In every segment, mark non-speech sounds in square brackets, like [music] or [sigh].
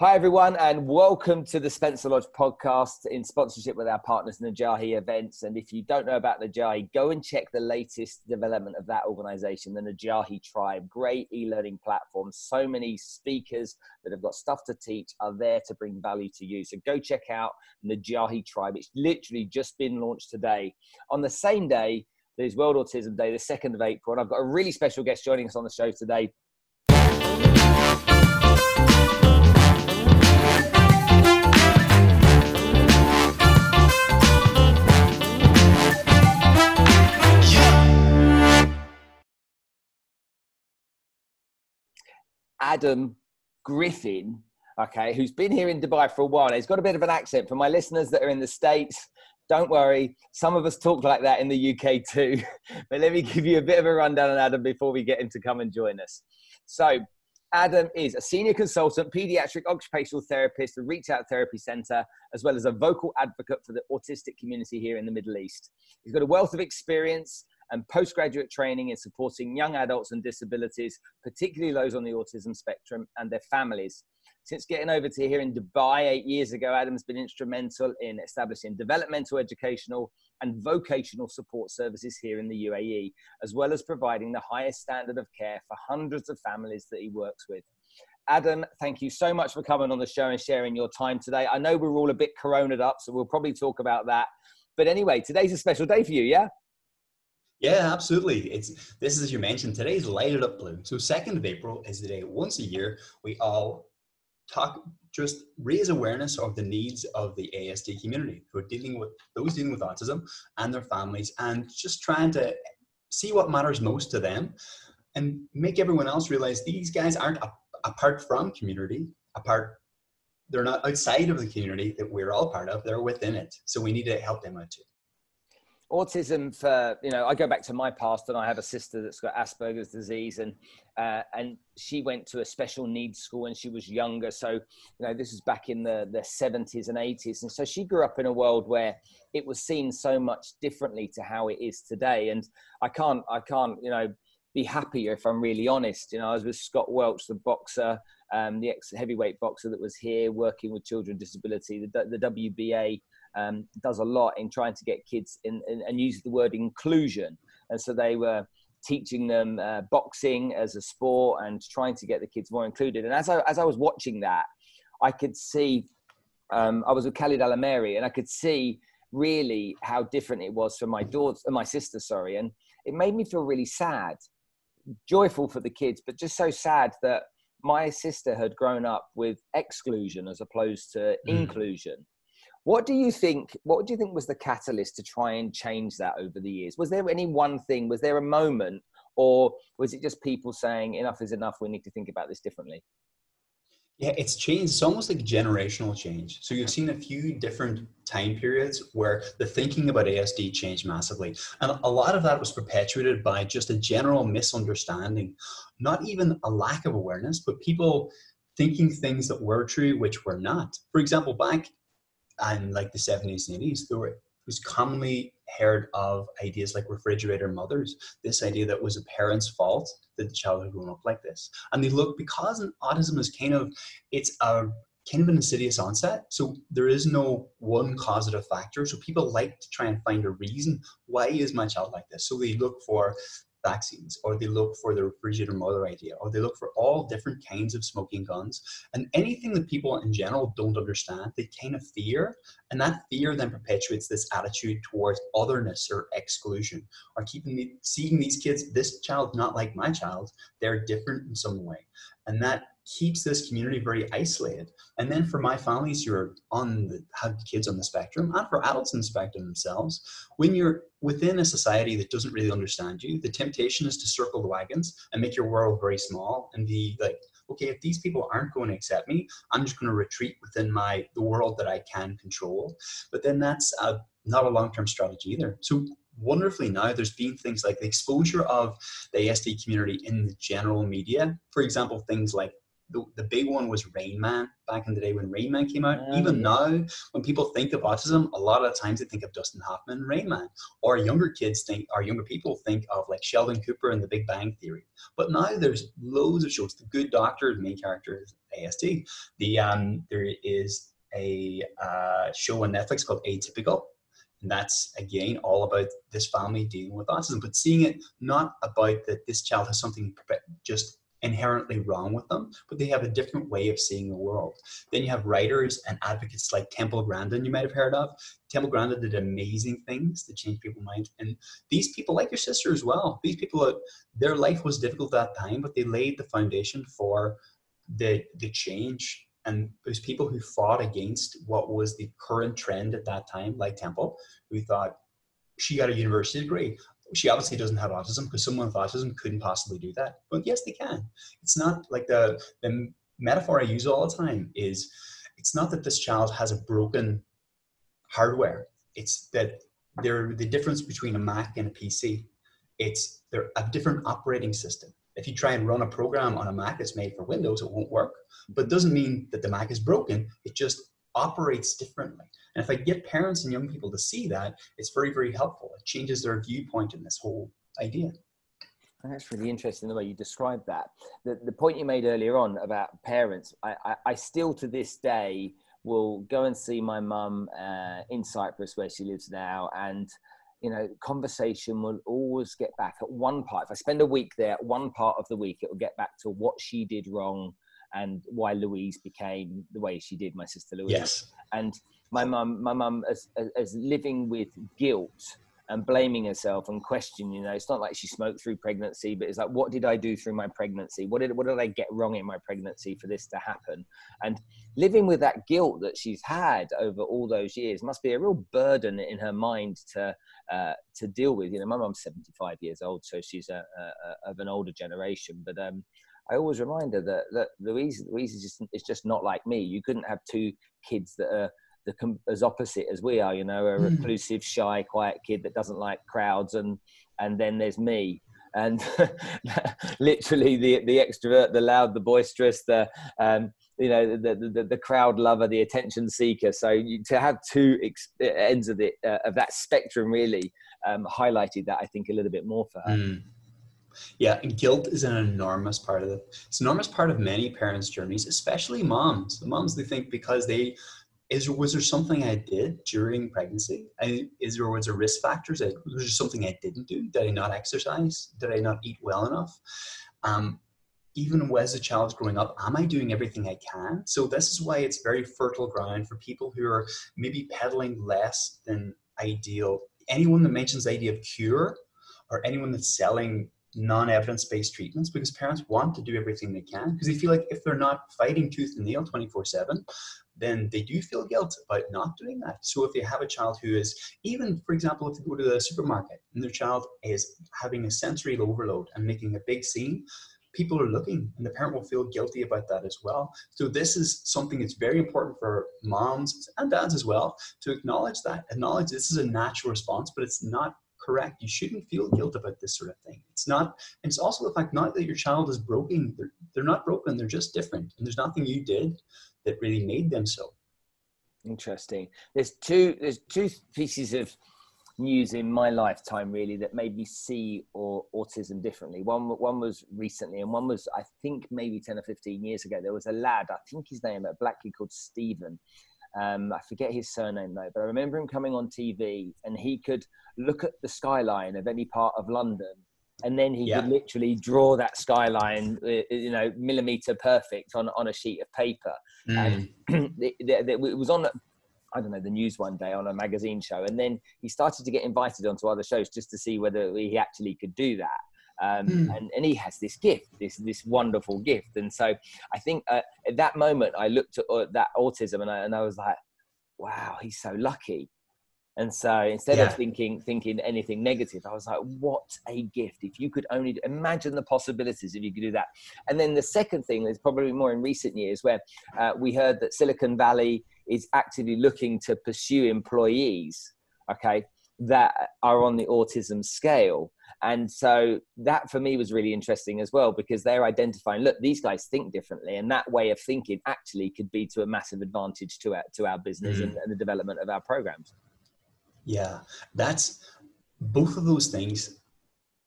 Hi, everyone, and welcome to the Spencer Lodge podcast in sponsorship with our partners, Najahi Events. And if you don't know about Najahi, go and check the latest development of that organization, the Najahi Tribe. Great e learning platform. So many speakers that have got stuff to teach are there to bring value to you. So go check out Najahi Tribe. It's literally just been launched today. On the same day, there's World Autism Day, the 2nd of April. And I've got a really special guest joining us on the show today. Adam Griffin, okay, who's been here in Dubai for a while. He's got a bit of an accent. For my listeners that are in the States, don't worry. Some of us talk like that in the UK too. [laughs] but let me give you a bit of a rundown on Adam before we get him to come and join us. So, Adam is a senior consultant, pediatric occupational therapist, a Reach Out Therapy Center, as well as a vocal advocate for the autistic community here in the Middle East. He's got a wealth of experience and postgraduate training in supporting young adults and disabilities, particularly those on the autism spectrum and their families. Since getting over to here in Dubai eight years ago, Adam's been instrumental in establishing developmental, educational, and vocational support services here in the UAE, as well as providing the highest standard of care for hundreds of families that he works with. Adam, thank you so much for coming on the show and sharing your time today. I know we're all a bit coroned up, so we'll probably talk about that. But anyway, today's a special day for you, yeah? Yeah, absolutely. It's this is as you mentioned, today's lighted up blue. So second of April is the day once a year we all talk just raise awareness of the needs of the ASD community who are dealing with those dealing with autism and their families and just trying to see what matters most to them and make everyone else realize these guys aren't a, apart from community, apart they're not outside of the community that we're all part of, they're within it. So we need to help them out too autism for you know i go back to my past and i have a sister that's got asperger's disease and uh, and she went to a special needs school when she was younger. So you know this is back in the the 70s and 80s and so she grew up in a world where it was seen so much differently to how it is today. And i can't i can't you know be happier if i'm really honest. You know i was with scott welch the boxer um, the ex heavyweight boxer that was here working with children with disability the, the wba um, does a lot in trying to get kids in, in, and uses the word inclusion. And so they were teaching them uh, boxing as a sport and trying to get the kids more included. And as I, as I was watching that, I could see, um, I was with Khalid Alameri and I could see really how different it was for my daughter, uh, my sister, sorry. And it made me feel really sad, joyful for the kids, but just so sad that my sister had grown up with exclusion as opposed to mm. inclusion. What do you think? What do you think was the catalyst to try and change that over the years? Was there any one thing? Was there a moment, or was it just people saying enough is enough? We need to think about this differently. Yeah, it's changed. It's almost like generational change. So you've seen a few different time periods where the thinking about ASD changed massively. And a lot of that was perpetuated by just a general misunderstanding, not even a lack of awareness, but people thinking things that were true, which were not. For example, back and like the 70s and 80s, there were, was commonly heard of ideas like refrigerator mothers, this idea that was a parent's fault that the child had grown up like this. And they look, because autism is kind of, it's a kind of an insidious onset. So there is no one causative factor. So people like to try and find a reason. Why is my child like this? So they look for vaccines or they look for the refrigerator mother idea or they look for all different kinds of smoking guns and anything that people in general don't understand they kind of fear and that fear then perpetuates this attitude towards otherness or exclusion or keeping the, seeing these kids this child not like my child they're different in some way and that keeps this community very isolated. And then for my families who are on the have kids on the spectrum, and for adults in the spectrum themselves, when you're within a society that doesn't really understand you, the temptation is to circle the wagons and make your world very small and be like, okay, if these people aren't going to accept me, I'm just going to retreat within my the world that I can control. But then that's a, not a long term strategy either. So wonderfully now there's been things like the exposure of the ASD community in the general media. For example, things like the, the big one was Rain Man back in the day when Rain Man came out. Um, Even now, when people think of autism, a lot of times they think of Dustin Hoffman, Rain Man, or younger kids think, or younger people think of like Sheldon Cooper and The Big Bang Theory. But now there's loads of shows. The Good Doctor, the main character is ASD. The um, there is a uh, show on Netflix called Atypical. And that's again all about this family dealing with autism, but seeing it not about that this child has something just inherently wrong with them, but they have a different way of seeing the world. Then you have writers and advocates like Temple Grandin, you might have heard of. Temple Grandin did amazing things to change people's minds. And these people, like your sister as well, these people, uh, their life was difficult at that time, but they laid the foundation for the, the change. And there's people who fought against what was the current trend at that time, like Temple, who thought, she got a university degree she obviously doesn't have autism because someone with autism couldn't possibly do that. But yes, they can. It's not like the the metaphor I use all the time is it's not that this child has a broken hardware. It's that they're the difference between a Mac and a PC. It's they're a different operating system. If you try and run a program on a Mac that's made for Windows, it won't work. But doesn't mean that the Mac is broken. It just operates differently. And if I get parents and young people to see that, it's very, very helpful. It changes their viewpoint in this whole idea. That's really interesting the way you described that. The, the point you made earlier on about parents, I, I, I still to this day will go and see my mum uh, in Cyprus where she lives now. And, you know, conversation will always get back at one part. If I spend a week there, one part of the week, it will get back to what she did wrong and why Louise became the way she did, my sister Louise. Yes. And my mum, my mum, as, as living with guilt and blaming herself and questioning. You know, it's not like she smoked through pregnancy, but it's like, what did I do through my pregnancy? What did what did I get wrong in my pregnancy for this to happen? And living with that guilt that she's had over all those years must be a real burden in her mind to uh, to deal with. You know, my mum's seventy five years old, so she's a, a, a, of an older generation, but um, I always remind her that that Louise Louise is just is just not like me. You couldn't have two kids that are the as opposite as we are. You know, a mm. reclusive, shy, quiet kid that doesn't like crowds, and and then there's me. And [laughs] literally the the extrovert, the loud, the boisterous, the um, you know the, the the crowd lover, the attention seeker. So you, to have two ex- ends of the uh, of that spectrum really um, highlighted that I think a little bit more for her. Mm. Yeah, guilt is an enormous part of it. It's an enormous part of many parents' journeys, especially moms. The moms they think because they is was there something I did during pregnancy? I, is there was there risk factors? was there something I didn't do? Did I not exercise? Did I not eat well enough? Um, even as a child growing up, am I doing everything I can? So this is why it's very fertile ground for people who are maybe peddling less than ideal. Anyone that mentions the idea of cure or anyone that's selling non-evidence-based treatments because parents want to do everything they can because they feel like if they're not fighting tooth and nail 24-7 then they do feel guilt about not doing that. So if they have a child who is even for example if they go to the supermarket and their child is having a sensory overload and making a big scene people are looking and the parent will feel guilty about that as well. So this is something that's very important for moms and dads as well to acknowledge that acknowledge this is a natural response but it's not correct. You shouldn't feel guilt about this sort of thing. It's not, and it's also the fact not that your child is broken. They're, they're not broken. They're just different. And there's nothing you did that really made them so. Interesting. There's two, there's two pieces of news in my lifetime really that made me see or autism differently. One, one was recently and one was, I think maybe 10 or 15 years ago, there was a lad, I think his name, a black kid called Stephen um, I forget his surname though, but I remember him coming on TV and he could look at the skyline of any part of London and then he yeah. could literally draw that skyline, uh, uh, you know, millimeter perfect on, on a sheet of paper. Mm. And it, it, it was on, I don't know, the news one day on a magazine show. And then he started to get invited onto other shows just to see whether he actually could do that. Um, mm. and, and he has this gift, this this wonderful gift. And so I think uh, at that moment I looked at uh, that autism and I, and I was like, wow, he's so lucky. And so instead yeah. of thinking thinking anything negative, I was like, what a gift! If you could only imagine the possibilities if you could do that. And then the second thing is probably more in recent years, where uh, we heard that Silicon Valley is actively looking to pursue employees, okay, that are on the autism scale. And so that for me was really interesting as well because they're identifying, look, these guys think differently, and that way of thinking actually could be to a massive advantage to our to our business mm. and, and the development of our programs. Yeah, that's both of those things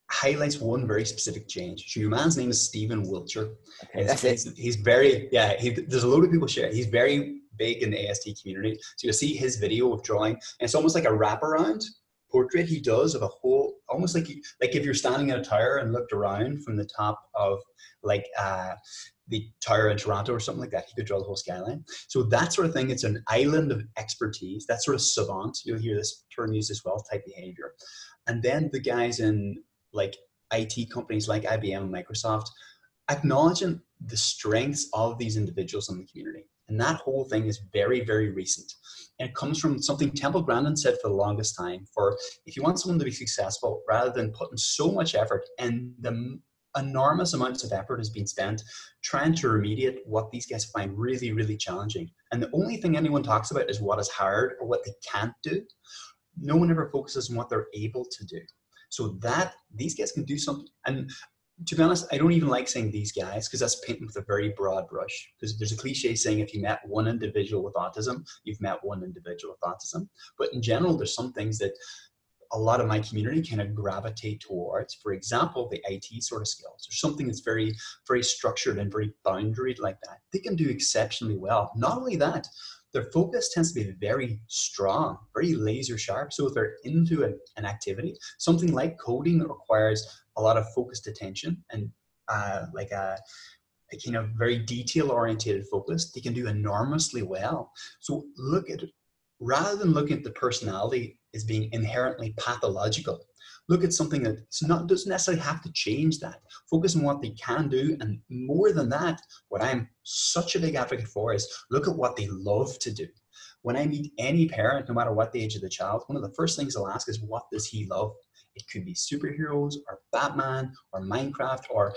highlights one very specific change. So your man's name is Stephen Wiltshire. Okay, that's he's, it. he's very yeah. He, there's a load of people share. He's very big in the ASD community. So you'll see his video of drawing, and it's almost like a wraparound portrait he does of a whole, almost like like if you're standing in a tower and looked around from the top of like uh, the tower in Toronto or something like that, he could draw the whole skyline. So that sort of thing, it's an island of expertise. That sort of savant, you'll hear this term used as well, type behavior. And then the guys in like IT companies like IBM and Microsoft acknowledging the strengths of these individuals in the community. And that whole thing is very, very recent. And it comes from something Temple Grandin said for the longest time for if you want someone to be successful, rather than putting so much effort and the enormous amounts of effort has been spent trying to remediate what these guys find really, really challenging. And the only thing anyone talks about is what is hard or what they can't do. No one ever focuses on what they're able to do. So that these guys can do something. And to be honest, I don't even like saying these guys because that's painting with a very broad brush. Because there's a cliche saying if you met one individual with autism, you've met one individual with autism. But in general, there's some things that a lot of my community kind of gravitate towards. For example, the IT sort of skills or something that's very, very structured and very boundaried like that. They can do exceptionally well. Not only that, their focus tends to be very strong, very laser sharp. So if they're into an, an activity, something like coding requires a lot of focused attention and uh, like a, a kind of very detail oriented focus, they can do enormously well. So look at rather than looking at the personality as being inherently pathological, look at something that's not doesn't necessarily have to change that. Focus on what they can do, and more than that, what I'm such a big advocate for is look at what they love to do. When I meet any parent, no matter what the age of the child, one of the first things I'll ask is, what does he love? It could be superheroes or Batman or Minecraft or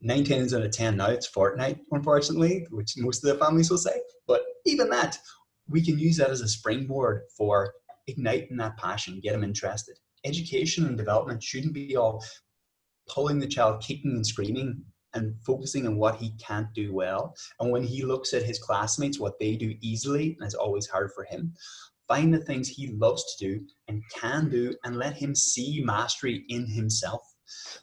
nine times out of ten now it's Fortnite, unfortunately, which most of the families will say. But even that, we can use that as a springboard for igniting that passion, get them interested education and development shouldn't be all pulling the child kicking and screaming and focusing on what he can't do well. And when he looks at his classmates, what they do easily, and it's always hard for him, find the things he loves to do and can do and let him see mastery in himself.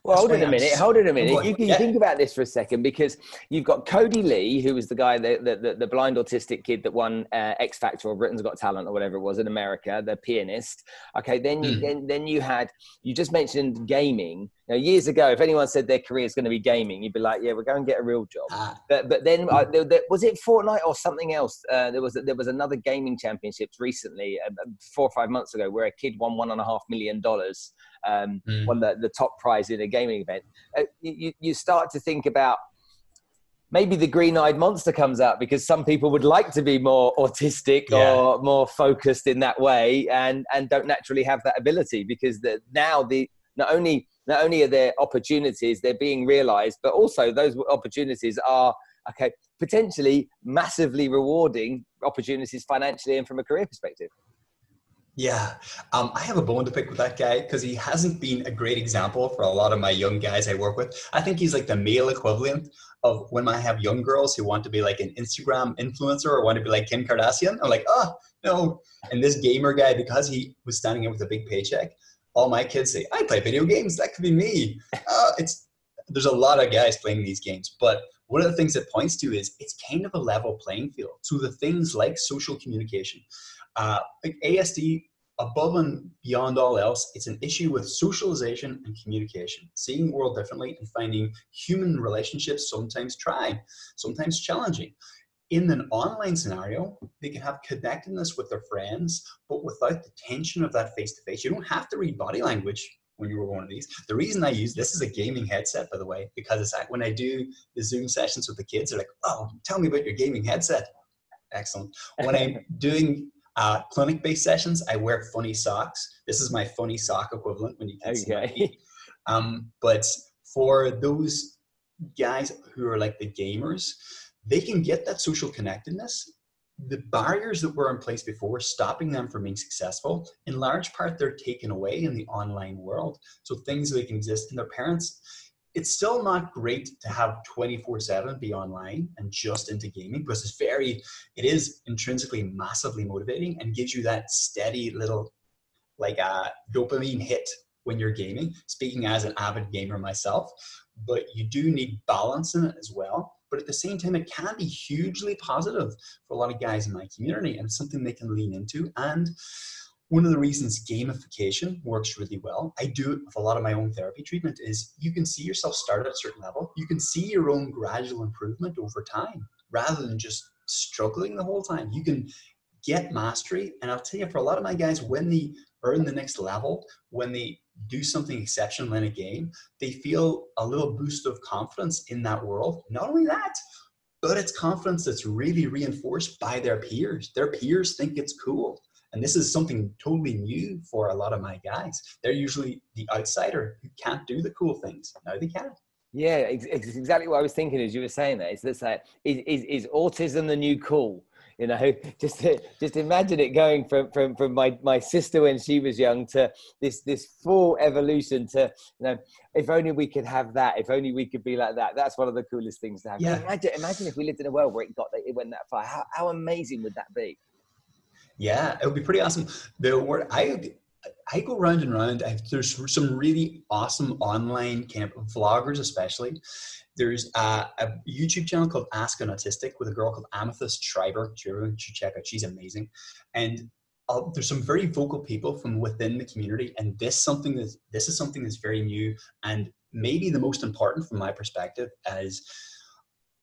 Well, hold on a minute. Hold on a minute. You can yeah. think about this for a second because you've got Kodi Lee, who was the guy, the, the, the blind autistic kid that won uh, X Factor or Britain's Got Talent or whatever it was in America, the pianist. Okay, then you mm. then, then you had you just mentioned gaming. Now, years ago, if anyone said their career is going to be gaming, you'd be like, "Yeah, we're going to get a real job." Ah. But but then uh, there, there, was it Fortnite or something else? Uh, there was there was another gaming championships recently, uh, four or five months ago, where a kid won one and a half million dollars um, mm. won the, the top prize in a gaming event. Uh, you, you start to think about maybe the green-eyed monster comes out because some people would like to be more autistic yeah. or more focused in that way and and don't naturally have that ability because the, now the not only not only are there opportunities they're being realized but also those opportunities are okay potentially massively rewarding opportunities financially and from a career perspective yeah, um, I have a bone to pick with that guy because he hasn't been a great example for a lot of my young guys I work with. I think he's like the male equivalent of when I have young girls who want to be like an Instagram influencer or want to be like Kim Kardashian. I'm like, oh, no. And this gamer guy, because he was standing in with a big paycheck, all my kids say, I play video games. That could be me. Uh, it's There's a lot of guys playing these games. But one of the things it points to is it's kind of a level playing field. So the things like social communication, uh, like ASD, above and beyond all else, it's an issue with socialization and communication, seeing the world differently and finding human relationships sometimes trying, sometimes challenging. In an online scenario, they can have connectedness with their friends, but without the tension of that face to face. You don't have to read body language when you were one of these. The reason I use this is a gaming headset, by the way, because it's like when I do the Zoom sessions with the kids, they're like, "Oh, tell me about your gaming headset." Excellent. When I'm [laughs] doing uh, clinic-based sessions, I wear funny socks. This is my funny sock equivalent when you can see my feet. Um, but for those guys who are like the gamers, they can get that social connectedness the barriers that were in place before, stopping them from being successful, in large part, they're taken away in the online world. So things that can exist in their parents. It's still not great to have 24 7 be online and just into gaming because it's very, it is intrinsically massively motivating and gives you that steady little like a dopamine hit when you're gaming. Speaking as an avid gamer myself, but you do need balance in it as well. But at the same time, it can be hugely positive for a lot of guys in my community, and it's something they can lean into. And one of the reasons gamification works really well, I do it with a lot of my own therapy treatment, is you can see yourself start at a certain level. You can see your own gradual improvement over time rather than just struggling the whole time. You can get mastery. And I'll tell you, for a lot of my guys, when they earn the next level, when they do something exceptional in a game, they feel a little boost of confidence in that world. Not only that, but it's confidence that's really reinforced by their peers. Their peers think it's cool. And this is something totally new for a lot of my guys. They're usually the outsider who can't do the cool things. Now they can. Yeah, it's exactly what I was thinking as you were saying that. Is this like, is, is, is autism the new cool? You know [laughs] just just imagine it going from from from my my sister when she was young to this this full evolution to you know if only we could have that if only we could be like that. That's one of the coolest things to have. Yeah. imagine imagine if we lived in a world where it got it went that far. How, how amazing would that be? Yeah it would be pretty awesome. The word i I go round and round. I, there's some really awesome online camp vloggers, especially, there's a, a, YouTube channel called Ask an Autistic with a girl called Amythest Schaber. Everyone should check out. She's amazing. And uh, there's some very vocal people from within the community, and this something that this is something that's very new and maybe the most important from my perspective as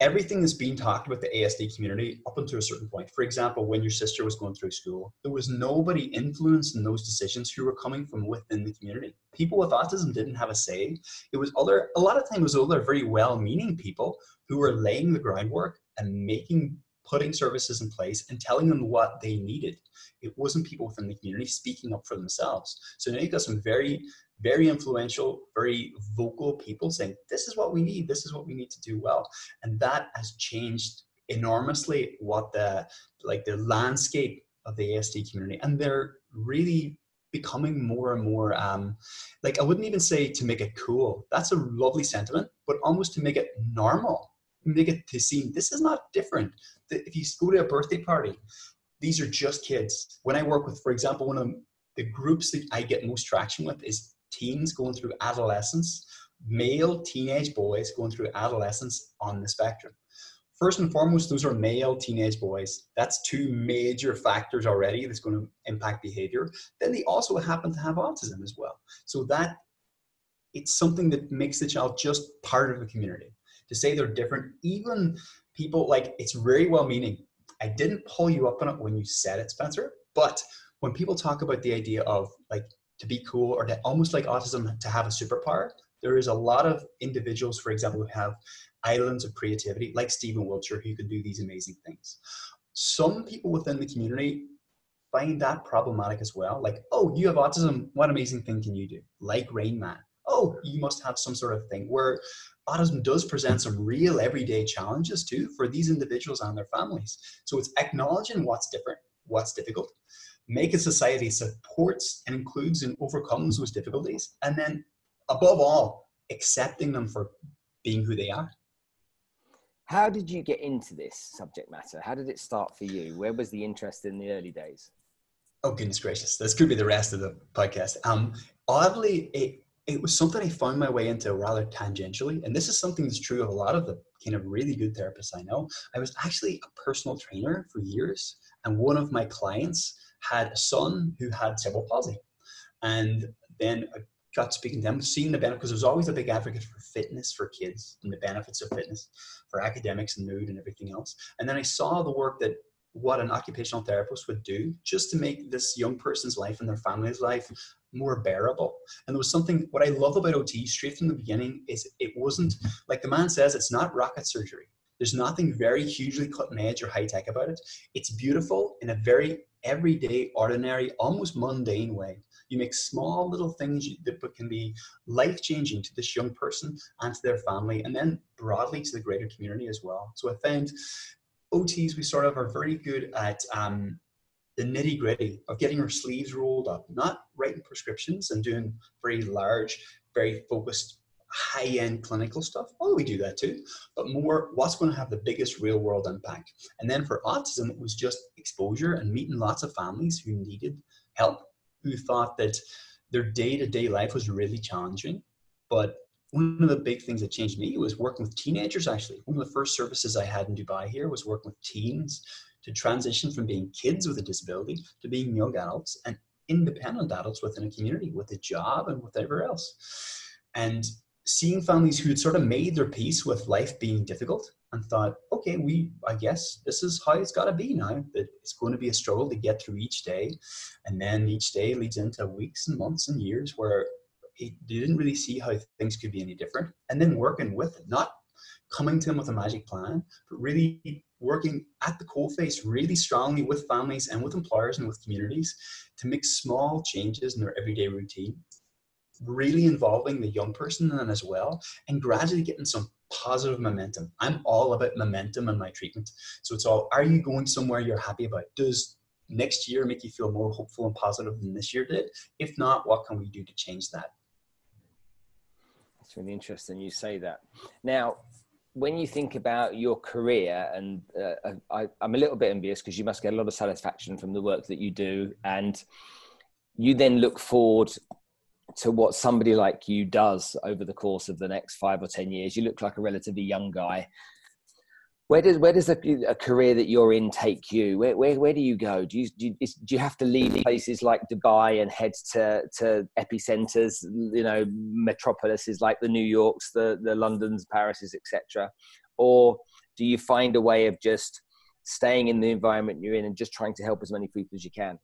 everything that's being talked about the ASD community up until a certain point. For example, when your sister was going through school, there was nobody influencing those decisions who were coming from within the community. People with autism didn't have a say. It was other, a lot of times, it was other very well-meaning people who were laying the groundwork and making, putting services in place and telling them what they needed. It wasn't people within the community speaking up for themselves. So now you've got some very very influential, very vocal people saying, this is what we need, this is what we need to do well. And that has changed enormously what the like the landscape of the ASD community. And they're really becoming more and more um, like I wouldn't even say to make it cool. That's a lovely sentiment, but almost to make it normal, make it to seem this is not different. If you go to a birthday party, these are just kids. When I work with, for example, one of the groups that I get most traction with is teens going through adolescence, male teenage boys going through adolescence on the spectrum. First and foremost, those are male teenage boys. That's two major factors already that's going to impact behavior. Then they also happen to have autism as well. So that it's something that makes the child just part of the community. To say they're different, even people like it's very well meaning. I didn't pull you up on it when you said it, Spencer, but when people talk about the idea of like to be cool or to almost like autism to have a superpower. There is a lot of individuals, for example, who have islands of creativity, like Stephen Wiltshire, who can do these amazing things. Some people within the community find that problematic as well. Like, oh, you have autism. What amazing thing can you do? Like Rain Man. Oh, you must have some sort of thing where autism does present some real everyday challenges too for these individuals and their families. So it's acknowledging what's different, what's difficult, make a society supports and includes and overcomes those difficulties, and then above all, accepting them for being who they are. How did you get into this subject matter? How did it start for you? Where was the interest in the early days? Oh goodness gracious, this could be the rest of the podcast. Um, oddly, it it was something I found my way into rather tangentially, and this is something that's true of a lot of the kind of really good therapists I know. I was actually a personal trainer for years, and one of my clients had a son who had cerebral palsy. And then I got speaking to them, seeing the benefit, because I was always a big advocate for fitness for kids and the benefits of fitness for academics and mood and everything else. And then I saw the work that what an occupational therapist would do just to make this young person's life and their family's life more bearable. And there was something, what I love about OT straight from the beginning is it wasn't, like the man says, it's not rocket surgery. There's nothing very hugely cutting edge or high tech about it. It's beautiful in a very everyday, ordinary, almost mundane way. You make small little things that can be life changing to this young person and to their family, and then broadly to the greater community as well. So I found OTs, we sort of are very good at um, the nitty gritty of getting our sleeves rolled up, not writing prescriptions and doing very large, very focused, high end clinical stuff. Well, we do that too, but more what's going to have the biggest real world impact. And then for autism, it was just exposure and meeting lots of families who needed help, who thought that their day to day life was really challenging, but one of the big things that changed me was working with teenagers actually one of the first services i had in dubai here was working with teens to transition from being kids with a disability to being young adults and independent adults within a community with a job and with whatever else and seeing families who had sort of made their peace with life being difficult and thought okay we i guess this is how it's got to be now that it's going to be a struggle to get through each day and then each day leads into weeks and months and years where he, didn't really see how things could be any different. And then working with it, not coming to them with a magic plan, but really working at the coalface really strongly with families and with employers and with communities to make small changes in their everyday routine, really involving the young person in as well, and gradually getting some positive momentum. I'm all about momentum in my treatment. So it's all, are you going somewhere you're happy about? Does next year make you feel more hopeful and positive than this year did? If not, what can we do to change that? It's really interesting you say that. Now, when you think about your career, and uh, I, I'm a little bit envious because you must get a lot of satisfaction from the work that you do, and you then look forward to what somebody like you does over the course of the next five or ten years. You look like a relatively young guy, where does where does a, a, career that you're in take you? Where, where, where do you go? Do you, do you, do you have to leave places like Dubai and head to, to epicenters, you know, metropolises like the New Yorks, the, the Londons, Parises, etc., or do you find a way of just staying in the environment you're in and just trying to help as many people as you can?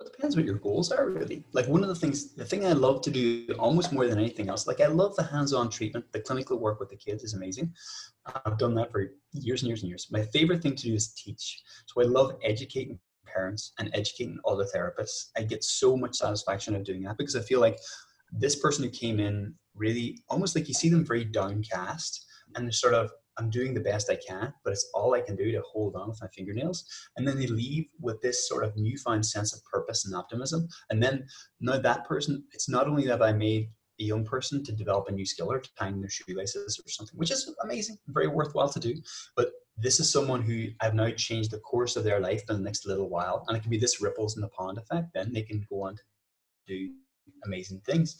It depends what your goals are really. Like one of the things the thing i love to do almost more than anything else like i love the hands-on treatment. The clinical work with the kids is amazing. I've done that for years and years and years. My favorite thing to do is teach. So i love educating parents and educating other therapists. I get so much satisfaction of doing that because i feel like this person who came in really almost like you see them very downcast and they're sort of I'm doing the best I can, but it's all I can do to hold on with my fingernails. And then they leave with this sort of newfound sense of purpose and optimism. And then now that person, it's not only that I made a young person to develop a new skill or tying their shoelaces or something, which is amazing, very worthwhile to do. But this is someone who I've now changed the course of their life in the next little while. And it can be this ripples in the pond effect. Then they can go on to do amazing things.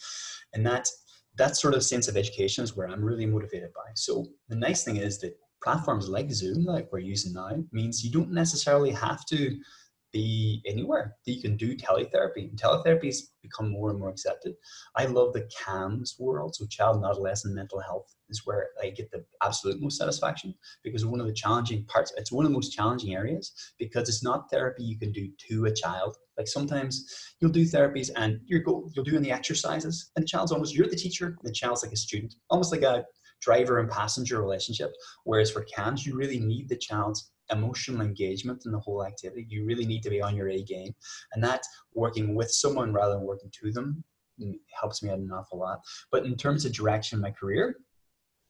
And that that sort of sense of education is where I'm really motivated by. So the nice thing is that platforms like Zoom, like we're using now, means you don't necessarily have to be anywhere. That you can do teletherapy. And teletherapy has become more and more accepted. I love the CAMHS world. So child and adolescent mental health is where I get the absolute most satisfaction because one of the challenging parts, it's one of the most challenging areas because it's not therapy you can do to a child. Like sometimes you'll do therapies and you're go, you're doing the exercises and the child's almost, you're the teacher, and the child's like a student, almost like a driver and passenger relationship. Whereas for CAMHS, you really need the child's emotional engagement in the whole activity. You really need to be on your A game. And that working with someone rather than working to them helps me out an awful lot. But in terms of direction in my career,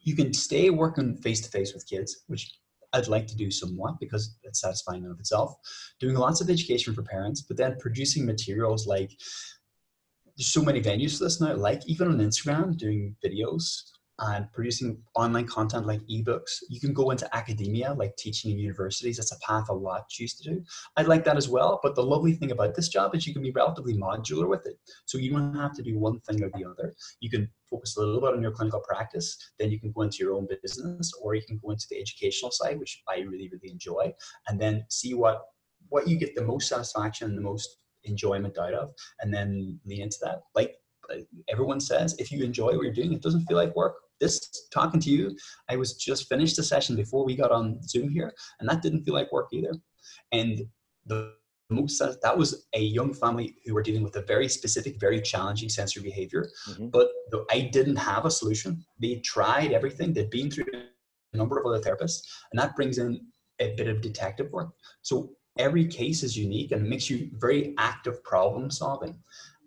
you can stay working face to face with kids, which I'd like to do somewhat because it's satisfying in of itself. Doing lots of education for parents, but then producing materials like there's so many venues for this now, like even on Instagram, doing videos and producing online content like ebooks. You can go into academia, like teaching in universities. That's a path a lot choose to do. I like that as well. But the lovely thing about this job is you can be relatively modular with it. So you don't have to do one thing or the other. You can focus a little bit on your clinical practice, then you can go into your own business, or you can go into the educational side, which I really, really enjoy, and then see what what you get the most satisfaction and the most enjoyment out of, and then lean into that. Like uh, everyone says, if you enjoy what you're doing, it doesn't feel like work this talking to you, I was just finished a session before we got on Zoom here, and that didn't feel like work either. And the most that was a young family who were dealing with a very specific, very challenging sensory behavior. Mm-hmm. But I didn't have a solution. They tried everything. They'd been through a number of other therapists, and that brings in a bit of detective work. So every case is unique and makes you very active problem solving.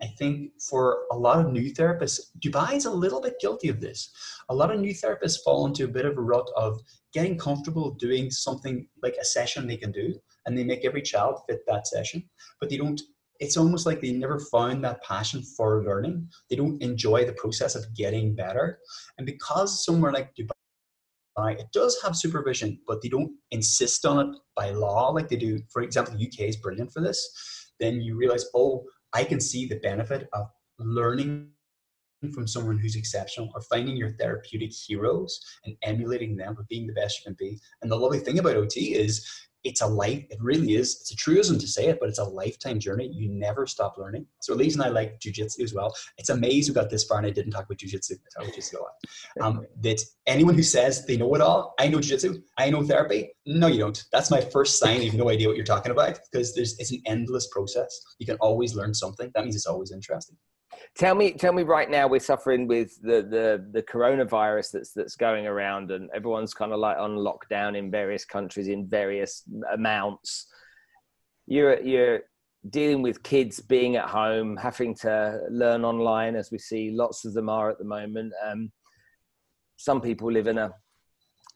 I think for a lot of new therapists, Dubai is a little bit guilty of this. A lot of new therapists fall into a bit of a rut of getting comfortable doing something like a session they can do, and they make every child fit that session, but they don't. It's almost like they never found that passion for learning. They don't enjoy the process of getting better. And because somewhere like Dubai, it does have supervision, but they don't insist on it by law like they do. For example, the UK is brilliant for this. Then you realize, oh, I can see the benefit of learning from someone who's exceptional or finding your therapeutic heroes and emulating them for being the best you can be. And the lovely thing about OT is it's a life, it really is. It's a truism to say it, but it's a lifetime journey. You never stop learning. So Elise and I like jujitsu as well. It's amazing we got this far and I didn't talk about jujitsu. I talk jujitsu a lot. Um, [laughs] that anyone who says they know it all, I know jujitsu, I know therapy. No, you don't. That's my first sign you have no [laughs] idea what you're talking about because there's it's an endless process. You can always learn something. That means it's always interesting. Tell me, tell me right now, we're suffering with the, the, the coronavirus that's, that's going around and everyone's kind of like on lockdown in various countries in various amounts. You're, you're dealing with kids being at home, having to learn online as we see lots of them are at the moment. Um, some people live in a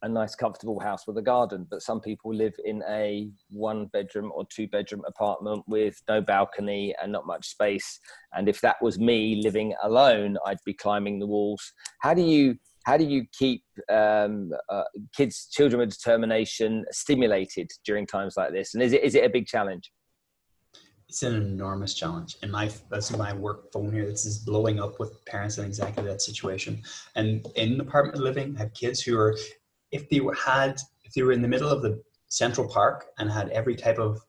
a nice comfortable house with a garden but some people live in a one bedroom or two bedroom apartment with no balcony and not much space. And if that was me living alone i'd be climbing the walls. How do you how do you keep um, uh, kids children with determination stimulated during times like this? And is it is it a big challenge? It's an enormous challenge. And my that's my work phone here. This is blowing up with parents in exactly that situation. And in apartment living I have kids who are if they had if they were in the middle of the central park and had every type of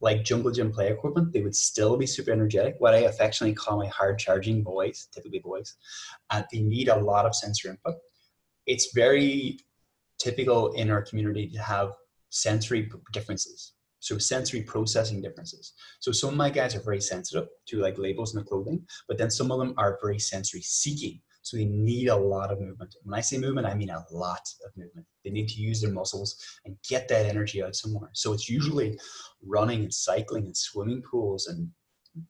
like jungle gym play equipment, they would still be super energetic. What I affectionately call my hard charging boys, typically boys, and they need a lot of sensory input. It's very typical in our community to have sensory differences. So sensory processing differences. So some of my guys are very sensitive to like labels in the clothing, but then some of them are very sensory seeking. So they need a lot of movement. When I say movement, I mean a lot of movement. They need to use their muscles and get that energy out somewhere. So it's usually running and cycling and swimming pools and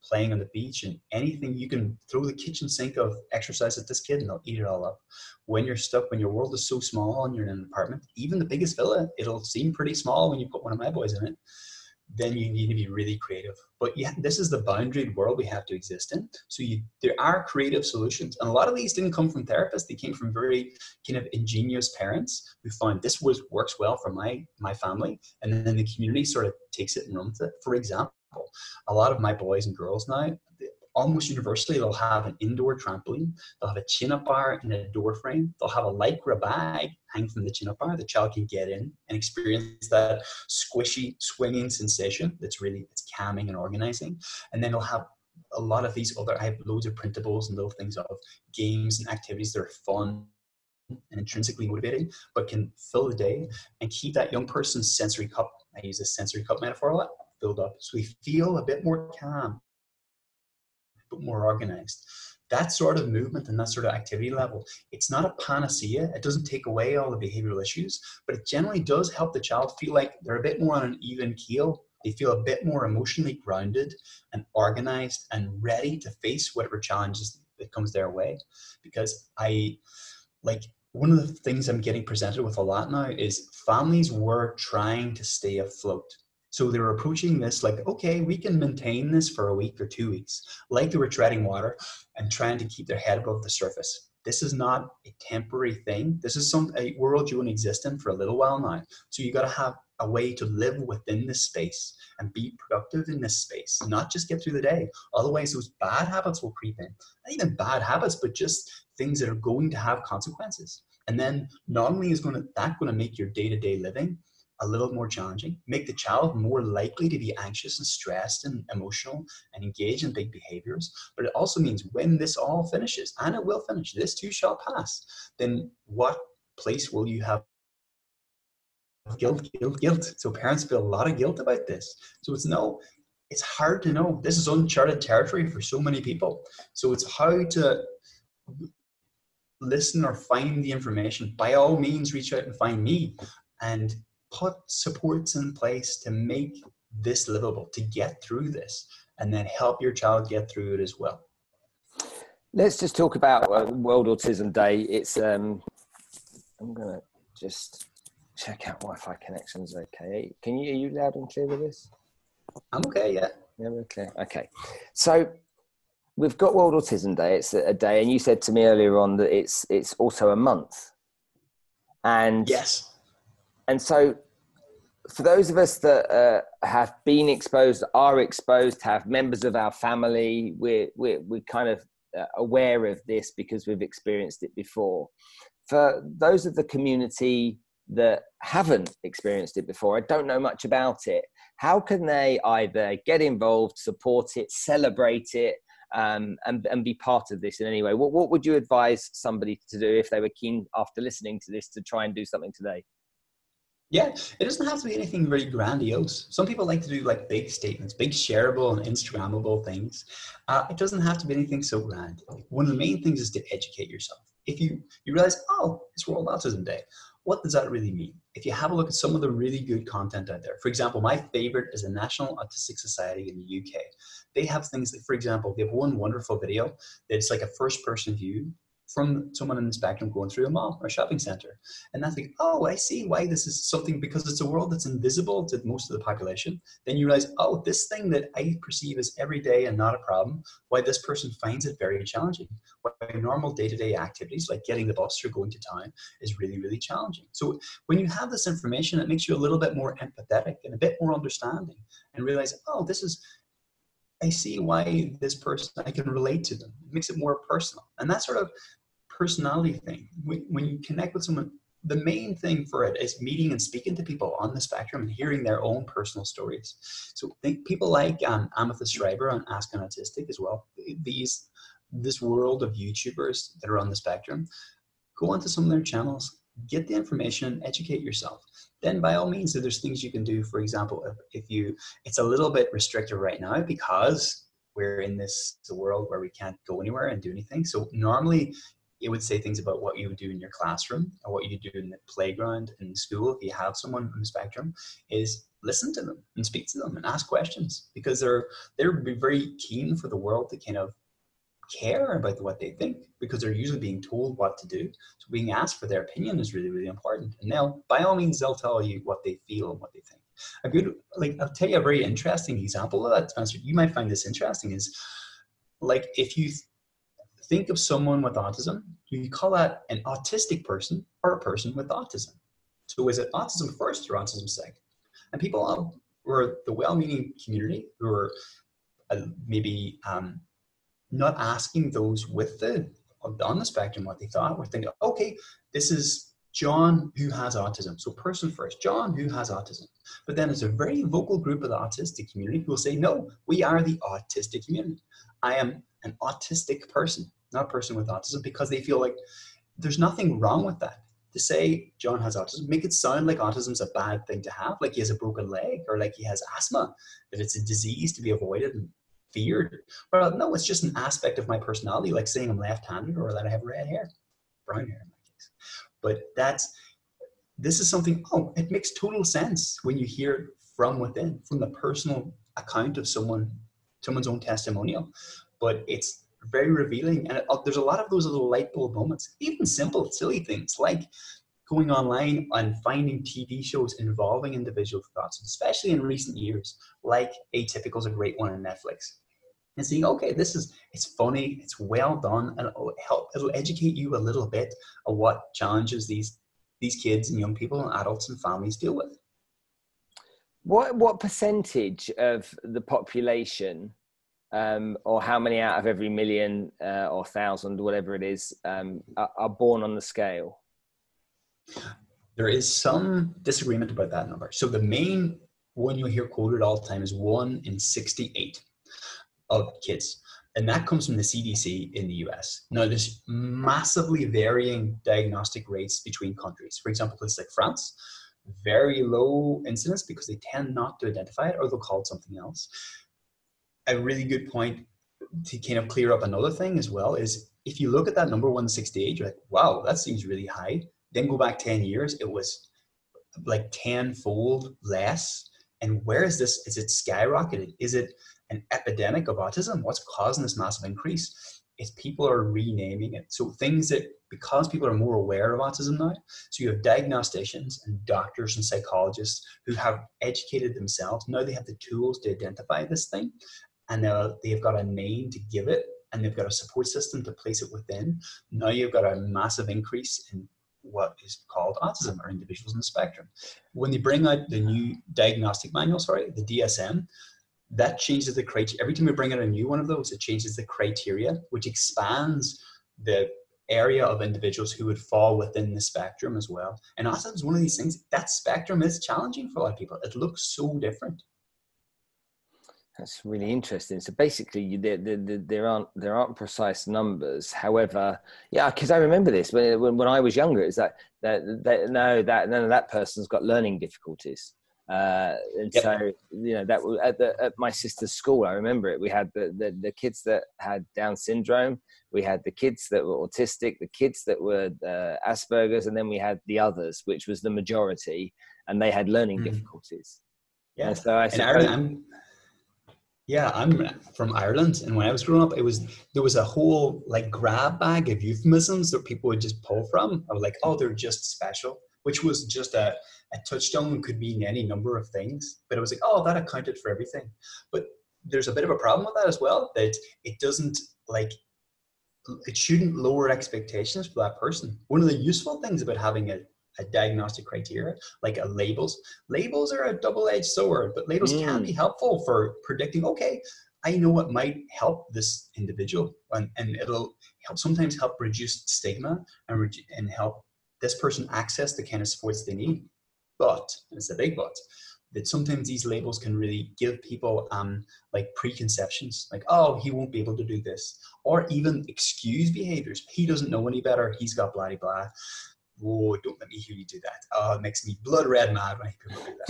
playing on the beach and anything you can throw the kitchen sink of exercise at this kid and they'll eat it all up. When you're stuck, when your world is so small and you're in an apartment, even the biggest villa, it'll seem pretty small when you put one of my boys in it then you need to be really creative. But yeah, this is the boundaried world we have to exist in. So you, there are creative solutions, and a lot of these didn't come from therapists. They came from very kind of ingenious parents who found this was works well for my my family, and then the community sort of takes it and runs it. For example, a lot of my boys and girls now almost universally they'll have an indoor trampoline they'll have a chin-up bar in a door frame they'll have a lycra bag hanging from the chin-up bar the child can get in and experience that squishy swinging sensation that's really it's calming and organizing and then they'll have a lot of these other i have loads of printables and little things of games and activities that are fun and intrinsically motivating, but can fill the day and keep that young person's sensory cup. I use a sensory cup metaphor a lot, filled up. So we feel a bit more calm, but more organized. That sort of movement and that sort of activity level, it's not a panacea. It doesn't take away all the behavioral issues, but it generally does help the child feel like they're a bit more on an even keel. They feel a bit more emotionally grounded and organized and ready to face whatever challenges that comes their way. Because I like one of the things I'm getting presented with a lot now is families were trying to stay afloat so they're approaching this like, okay, we can maintain this for a week or two weeks, like they were treading water and trying to keep their head above the surface. This is not a temporary thing. This is some a world you to exist in for a little while now. So you got to have a way to live within this space and be productive in this space, not just get through the day. Otherwise, those bad habits will creep in. Not even bad habits, but just things that are going to have consequences. And then not only is going to, that going to make your day-to-day living a little more challenging, make the child more likely to be anxious and stressed and emotional and engage in big behaviors. But it also means when this all finishes, and it will finish, this too shall pass, then what place will you have guilt, guilt, guilt? So parents feel a lot of guilt about this. So it's no, it's hard to know. This is uncharted territory for so many people. So it's how to listen or find the information. By all means, reach out and find me. And put supports in place to make this livable, to get through this. and then help your child get through it as well. Let's just talk about uh, World Autism Day. It's um, I'm gonna just check out Wi-Fi connections. Okay, can you are you loud and clear with this? I'm okay. Yeah. Yeah, okay. Okay. So we've got World Autism Day. It's a day, and you said to me earlier on that it's it's also a month. And yes. And so, for those of us that uh, have been exposed, are exposed, have members of our family, we're we're, we're kind of uh, aware of this because we've experienced it before. For those of the community that haven't experienced it before, I don't know much about it. How can they either get involved, support it, celebrate it, um, and, and be part of this in any way? What, what would you advise somebody to do if they were keen after listening to this to try and do something today? Yeah, it doesn't have to be anything really grandiose. Some people like to do like big statements, big shareable and Instagrammable things. Uh, it doesn't have to be anything so grand. One of the main things is to educate yourself. If you you realize, oh, it's World Autism Day, what does that really mean? If you have a look at some of the really good content out there, for example, my favorite is the National Autistic Society in the UK. They have things that, for example, they have one wonderful video that's like a first person view from someone in the spectrum going through a mall or a shopping center. And that's like, oh, I see why this is something because it's a world that's invisible to most of the population. Then you realize, oh, this thing that I perceive as everyday and not a problem, why this person finds it very challenging. Why normal day to day activities like getting the bus or going to town is really, really challenging. So when you have this information, it makes you a little bit more empathetic and a bit more understanding and realize, oh, this is I see why this person I can relate to them. It makes it more personal, and that sort of personality thing. When, you connect with someone, the main thing for it is meeting and speaking to people on the spectrum and hearing their own personal stories. So think people like um, Amythest Schaber on Ask an Autistic as well. These this world of YouTubers that are on the spectrum, go onto some of their channels, get the information, educate yourself. Then by all means, there's things you can do. For example, if, if you, it's a little bit restricted right now because we're in this world where we can't go anywhere and do anything. So normally it would say things about what you would do in your classroom or what you do in the playground in school if you have someone on the spectrum is listen to them and speak to them and ask questions because they're they're very keen for the world to kind of care about what they think because they're usually being told what to do. So being asked for their opinion is really, really important. And they'll, by all means, they'll tell you what they feel and what they think. A good, like, I'll tell you a very interesting example of that, Spencer. You might find this interesting is like if you think of someone with autism, do you call that an autistic person or a person with autism. So is it autism first or autism second? And people who are the well-meaning community who are uh, maybe um, not asking those with the on the spectrum what they thought. We're thinking, okay, this is John who has autism. So person first, John who has autism. But then there's a very vocal group of the autistic community who will say, no, we are the autistic community. I am an autistic person, not a person with autism, because they feel like there's nothing wrong with that. To say John has autism, make it sound like autism's a bad thing to have, like he has a broken leg or like he has asthma, that it's a disease to be avoided and feared. Well, no, it's just an aspect of my personality, like saying I'm left-handed or that I have red hair, brown hair in my case. But that's this is something. Oh, it makes total sense when you hear it from within, from the personal account of someone, someone's own testimonial. But it's very revealing, and it, uh, there's a lot of those little light bulb moments, even simple, silly things like going online and finding TV shows involving individual thoughts, especially in recent years, like Atypical is a great one on Netflix. And seeing, okay, this is it's funny, it's well done, and it'll help it'll educate you a little bit of what challenges these these kids and young people and adults and families deal with. What what percentage of the population um, or how many out of every million uh, or thousand, whatever it is, um, are, are, born on the scale? There is some disagreement about that number. So the main one you'll hear quoted all the time is one in 68 of kids. And that comes from the CDC in the US. Now, there's massively varying diagnostic rates between countries. For example, places like France, very low incidence because they tend not to identify it or they'll call it something else. A really good point to kind of clear up another thing as well is if you look at that number 168, you're like, wow, that seems really high. Then go back 10 years, it was like tenfold less And where is this? Is it skyrocketed? Is it an epidemic of autism? What's causing this massive increase? Is people are renaming it. So things that because people are more aware of autism now, so you have diagnosticians and doctors and psychologists who have educated themselves. Now they have the tools to identify this thing, and they've got a name to give it, and they've got a support system to place it within. Now you've got a massive increase in what is called autism or individuals in the spectrum. When they bring out the new diagnostic manual, sorry, the DSM, that changes the criteria. Every time we bring out a new one of those, it changes the criteria, which expands the area of individuals who would fall within the spectrum as well. And autism is one of these things, that spectrum is challenging for a lot of people. It looks so different. That's really interesting. So basically, there, there, there aren't there aren't precise numbers. However, yeah, because I remember this when, when, when I was younger. Is that that, that no that none of that person's got learning difficulties. Uh, and yep. so you know that at, the, at my sister's school, I remember it. We had the, the, the kids that had Down syndrome, we had the kids that were autistic, the kids that were uh, Asperger's, and then we had the others, which was the majority, and they had learning mm. difficulties. Yeah. And so I suppose, yeah, I'm from Ireland, and when I was growing up, it was there was a whole like grab bag of euphemisms that people would just pull from. I was like, oh, they're just special, which was just a, a touchstone could mean any number of things. But it was like, oh, that accounted for everything. But there's a bit of a problem with that as well. That it doesn't like it shouldn't lower expectations for that person. One of the useful things about having a a diagnostic criteria, like a labels. Labels are a double-edged sword, but labels mm. can be helpful for predicting, okay, I know what might help this individual and, and it'll help sometimes help reduce stigma and, and help this person access the kind of supports they need. But, and it's a big but, that sometimes these labels can really give people um, like preconceptions, like, oh, he won't be able to do this, or even excuse behaviors. He doesn't know any better. He's got blah, blah whoa, don't let me hear you do that. Oh, it makes me blood red mad when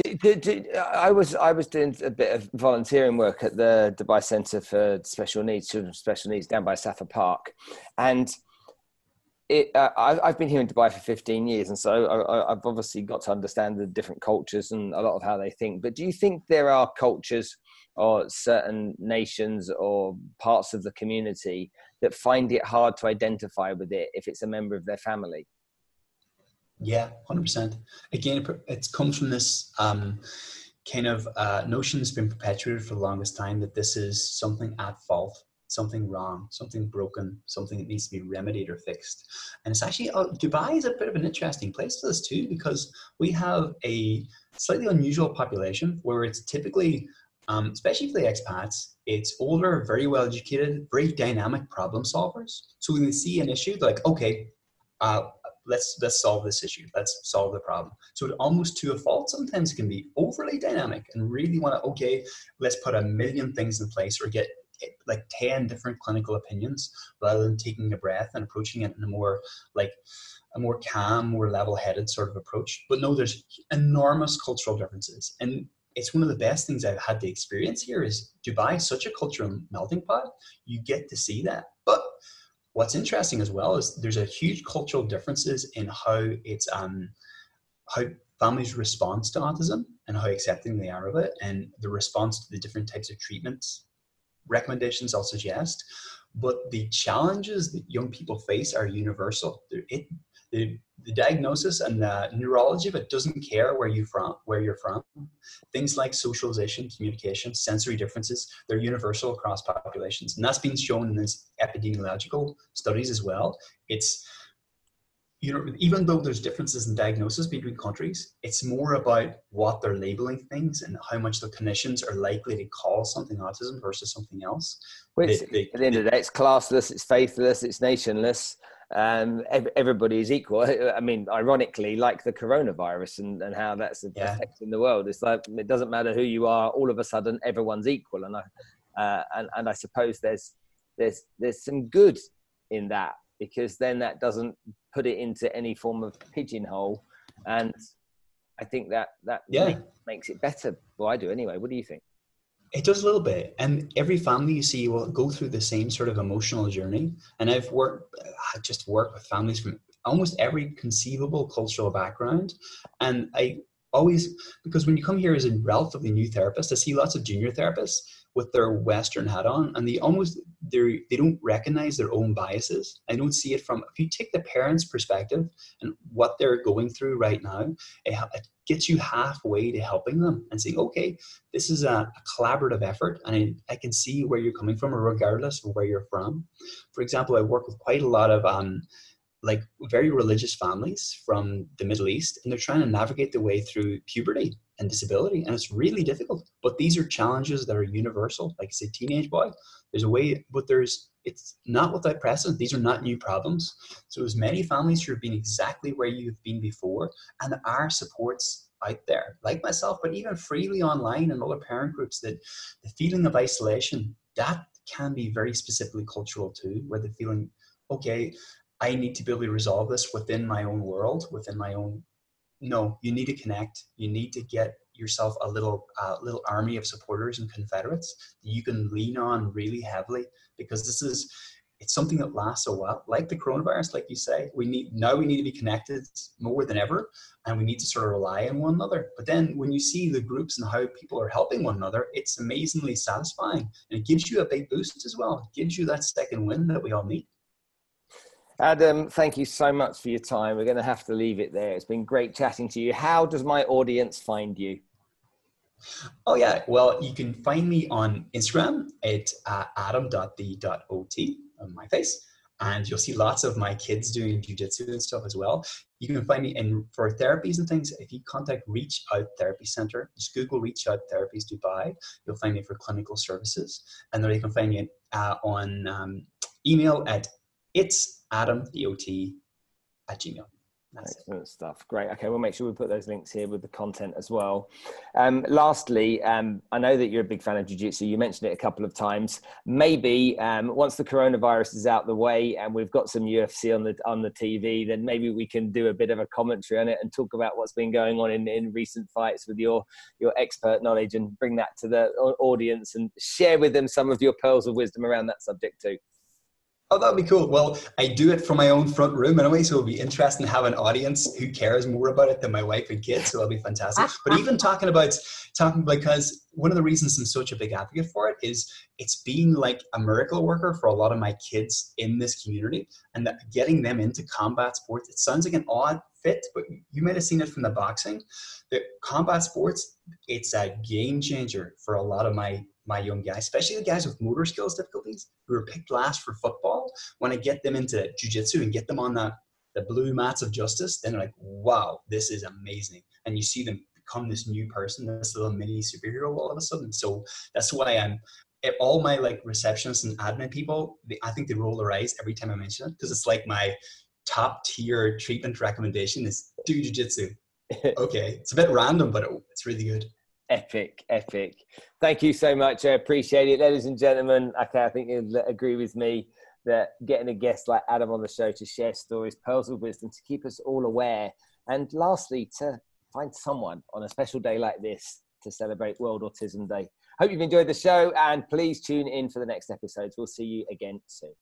people do that. I was I was doing a bit of volunteering work at the Dubai Centre for Special Needs, Children with Special Needs, down by Safa Park, and. It, uh, I've been here in Dubai for 15 years, and so I, I've obviously got to understand the different cultures and a lot of how they think. But do you think there are cultures or certain nations or parts of the community that find it hard to identify with it if it's a member of their family? Yeah, hundred percent. Again, it comes from this um, kind of uh, notion that's been perpetuated for the longest time that this is something at fault, something wrong, something broken, something that needs to be remedied or fixed. And it's actually uh, Dubai is a bit of an interesting place for this too because we have a slightly unusual population where it's typically um, especially for the expats, it's older, very well educated, very dynamic problem solvers. So when they see an issue, they're like, okay, uh, let's let's solve this issue let's solve the problem so it almost to a fault sometimes can be overly dynamic and really want to okay let's put a million things in place or get like 10 different clinical opinions rather than taking a breath and approaching it in a more like a more calm more level-headed sort of approach but no there's enormous cultural differences and it's one of the best things I've had the experience here is Dubai such a cultural melting pot. You get to see that. But what's interesting as well is there's a huge cultural differences in how it's um, how families respond to autism and how accepting they are of it and the response to the different types of treatments. Recommendations i'll suggest but the challenges that young people face are universal. It, the, the diagnosis and the neurology of it doesn't care where you from where you're from. Things like socialization communication sensory differences they're universal across populations. And that's been shown in these epidemiological studies as well. It's you know even though there's differences in diagnosis between countries it's more about what they're labeling things and how much the clinicians are likely to call something autism versus something else. Which, they, they, at the end of the day it's classless it's faithless it's nationless um, everybody is equal. [laughs] I mean, ironically, like the coronavirus and, and how that's yeah. affecting the world, it's like it doesn't matter who you are. All of a sudden, everyone's equal, and I uh, and, and I suppose there's there's there's some good in that because then that doesn't put it into any form of pigeonhole, and I think that that yeah. makes it better. Well, I do anyway. What do you think? It does a little bit, and every family you see will go through the same sort of emotional journey. And I've worked, uh, I just worked with families from almost every conceivable cultural background, and I always because when you come here as a relatively new therapist, I see lots of junior therapists with their Western hat on, and they almost they they don't recognize their own biases. I don't see it from if you take the parents' perspective and what they're going through right now, it, it gets you halfway to helping them and saying, okay, this is a, a collaborative effort, and I, I, can see where you're coming from, regardless of where you're from. For example, I work with quite a lot of um, like very religious families from the Middle East, and they're trying to navigate their way through puberty and disability, and it's really difficult. But these are challenges that are universal. Like say, teenage boy, there's a way, but there's it's not without precedent. These are not new problems. So as many families who have been exactly where you've been before, and there are supports out there, like myself, but even freely online and other parent groups, that the feeling of isolation that can be very specifically cultural too, where the feeling, okay, I need to be able to resolve this within my own world, within my own. No, you need to connect. You need to get yourself a little uh, little army of supporters and confederates that you can lean on really heavily because this is it's something that lasts a while. Like the coronavirus like you say we need now we need to be connected more than ever and we need to sort of rely on one another. But then when you see the groups and how people are helping one another it's amazingly satisfying and it gives you a big boost as well. It gives you that second win that we all need Adam, thank you so much for your time. We're going to have to leave it there. It's been great chatting to you. How does my audience find you? Oh, yeah. Well, you can find me on Instagram at uh, adam.the.ot on my face. And you'll see lots of my kids doing jujitsu and stuff as well. You can find me in for therapies and things. If you contact Reach Out Therapy Center, just Google Reach Out Therapies Dubai. You'll find me for clinical services, and then you can find me uh, on um, email at it's Adam the at Gmail. That's Excellent it. stuff. Great. Okay, we'll make sure we put those links here with the content as well. Um, lastly, um, I know that you're a big fan of jiu-jitsu. You mentioned it a couple of times. Maybe um, once the coronavirus is out the way and we've got some UFC on the on the TV, then maybe we can do a bit of a commentary on it and talk about what's been going on in, in recent fights with your your expert knowledge and bring that to the audience and share with them some of your pearls of wisdom around that subject too. Oh, that'd be cool. Well, I do it from my own front room anyway, so it'll be interesting to have an audience who cares more about it than my wife and kids. So it'll be fantastic. But even talking about talking because one of the reasons I'm such a big advocate for it is it's been like a miracle worker for a lot of my kids in this community, and that getting them into combat sports. It sounds like an odd fit, but you might have seen it from the boxing. The combat sports, it's a game changer for a lot of my my young guys, especially the guys with motor skills difficulties who are picked last for football. When I get them into jujitsu and get them on the, the blue mats of justice, then they're like, wow, this is amazing. And you see them become this new person, this little mini superhero all of a sudden. So that's why I'm eh, all my like receptionists and admin people, they, I think they roll their eyes every time I mention it because it's like my top tier treatment recommendation is do jujitsu. [laughs] okay, it's a bit random, but it's really good. Epic, epic. Thank you so much. I appreciate it. Ladies and gentlemen, okay, I think you'll agree with me that getting a guest like Adam on the show to share stories, pearls of wisdom, to keep us all aware, and lastly, to find someone on a special day like this to celebrate World Autism Day. Hope you've enjoyed the show and please tune in for the next episodes. We'll see you again soon.